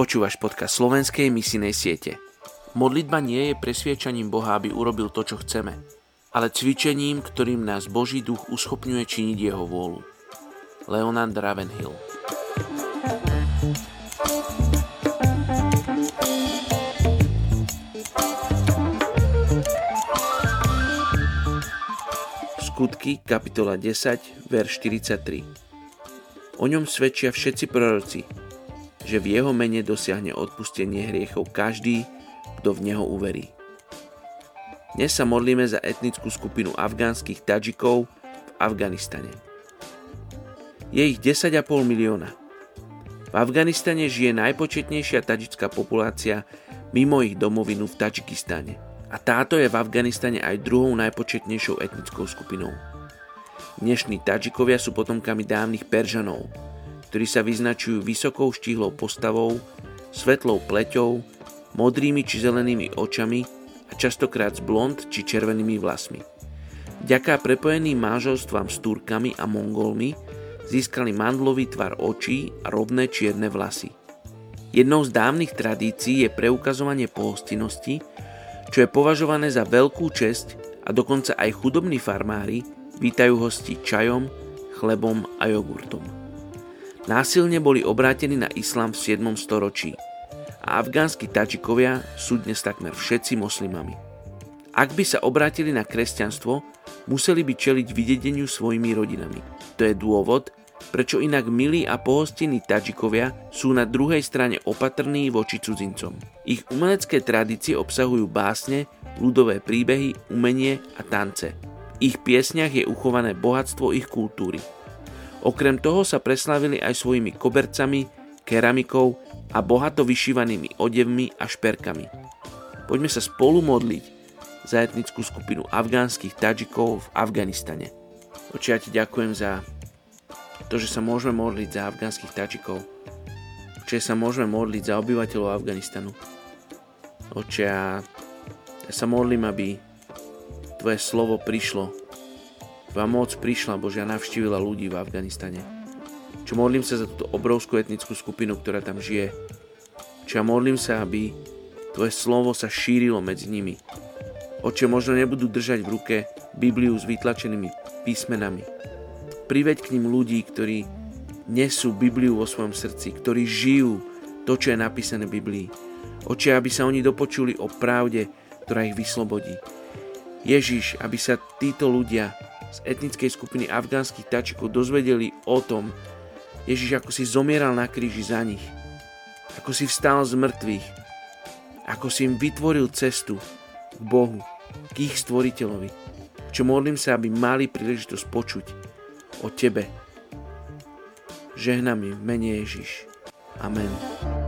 Počúvaš podcast slovenskej misijnej siete. Modlitba nie je presviečaním Boha, aby urobil to, čo chceme, ale cvičením, ktorým nás Boží duch uschopňuje činiť jeho vôľu. Leonard Ravenhill Skutky, kapitola 10, verš 43 O ňom svedčia všetci proroci, že v jeho mene dosiahne odpustenie hriechov každý, kto v neho uverí. Dnes sa modlíme za etnickú skupinu afgánskych Tadžikov v Afganistane. Je ich 10,5 milióna. V Afganistane žije najpočetnejšia tadžická populácia mimo ich domovinu v Tadžikistane. A táto je v Afganistane aj druhou najpočetnejšou etnickou skupinou. Dnešní Tadžikovia sú potomkami dávnych Peržanov, ktorí sa vyznačujú vysokou štíhlou postavou, svetlou pleťou, modrými či zelenými očami a častokrát s blond či červenými vlasmi. Vďaka prepojeným máželstvám s Turkami a Mongolmi získali mandlový tvar očí a rovné čierne vlasy. Jednou z dávnych tradícií je preukazovanie pohostinnosti, čo je považované za veľkú česť a dokonca aj chudobní farmári Vítajú hosti čajom, chlebom a jogurtom. Násilne boli obrátení na islám v 7. storočí a afgánsky Tadžikovia sú dnes takmer všetci moslimami. Ak by sa obrátili na kresťanstvo, museli by čeliť vydedeniu svojimi rodinami. To je dôvod, prečo inak milí a pohostinní Tadžikovia sú na druhej strane opatrní voči cudzincom. Ich umelecké tradície obsahujú básne, ľudové príbehy, umenie a tance – ich piesniach je uchované bohatstvo ich kultúry. Okrem toho sa preslávili aj svojimi kobercami, keramikou a bohato vyšívanými odevmi a šperkami. Poďme sa spolu modliť za etnickú skupinu afgánskych Tadžikov v Afganistane. Oči, ja ti ďakujem za to, že sa môžeme modliť za afgánskych Tadžikov. Oči, sa môžeme modliť za obyvateľov Afganistanu. Ja, ja sa modlím, aby Tvoje slovo prišlo. Tvoja moc prišla, Bože, a navštívila ľudí v Afganistane. Čo modlím sa za túto obrovskú etnickú skupinu, ktorá tam žije. Čo ja modlím sa, aby Tvoje slovo sa šírilo medzi nimi. Oče, možno nebudú držať v ruke Bibliu s vytlačenými písmenami. Priveď k ním ľudí, ktorí nesú Bibliu vo svojom srdci, ktorí žijú to, čo je napísané v Biblii. Oče, aby sa oni dopočuli o pravde, ktorá ich vyslobodí. Ježiš, aby sa títo ľudia z etnickej skupiny afgánskych tačikov dozvedeli o tom, Ježiš, ako si zomieral na kríži za nich, ako si vstal z mŕtvych, ako si im vytvoril cestu k Bohu, k ich stvoriteľovi. Čo modlím sa, aby mali príležitosť počuť o Tebe. Žehnám im v mene Ježiš. Amen.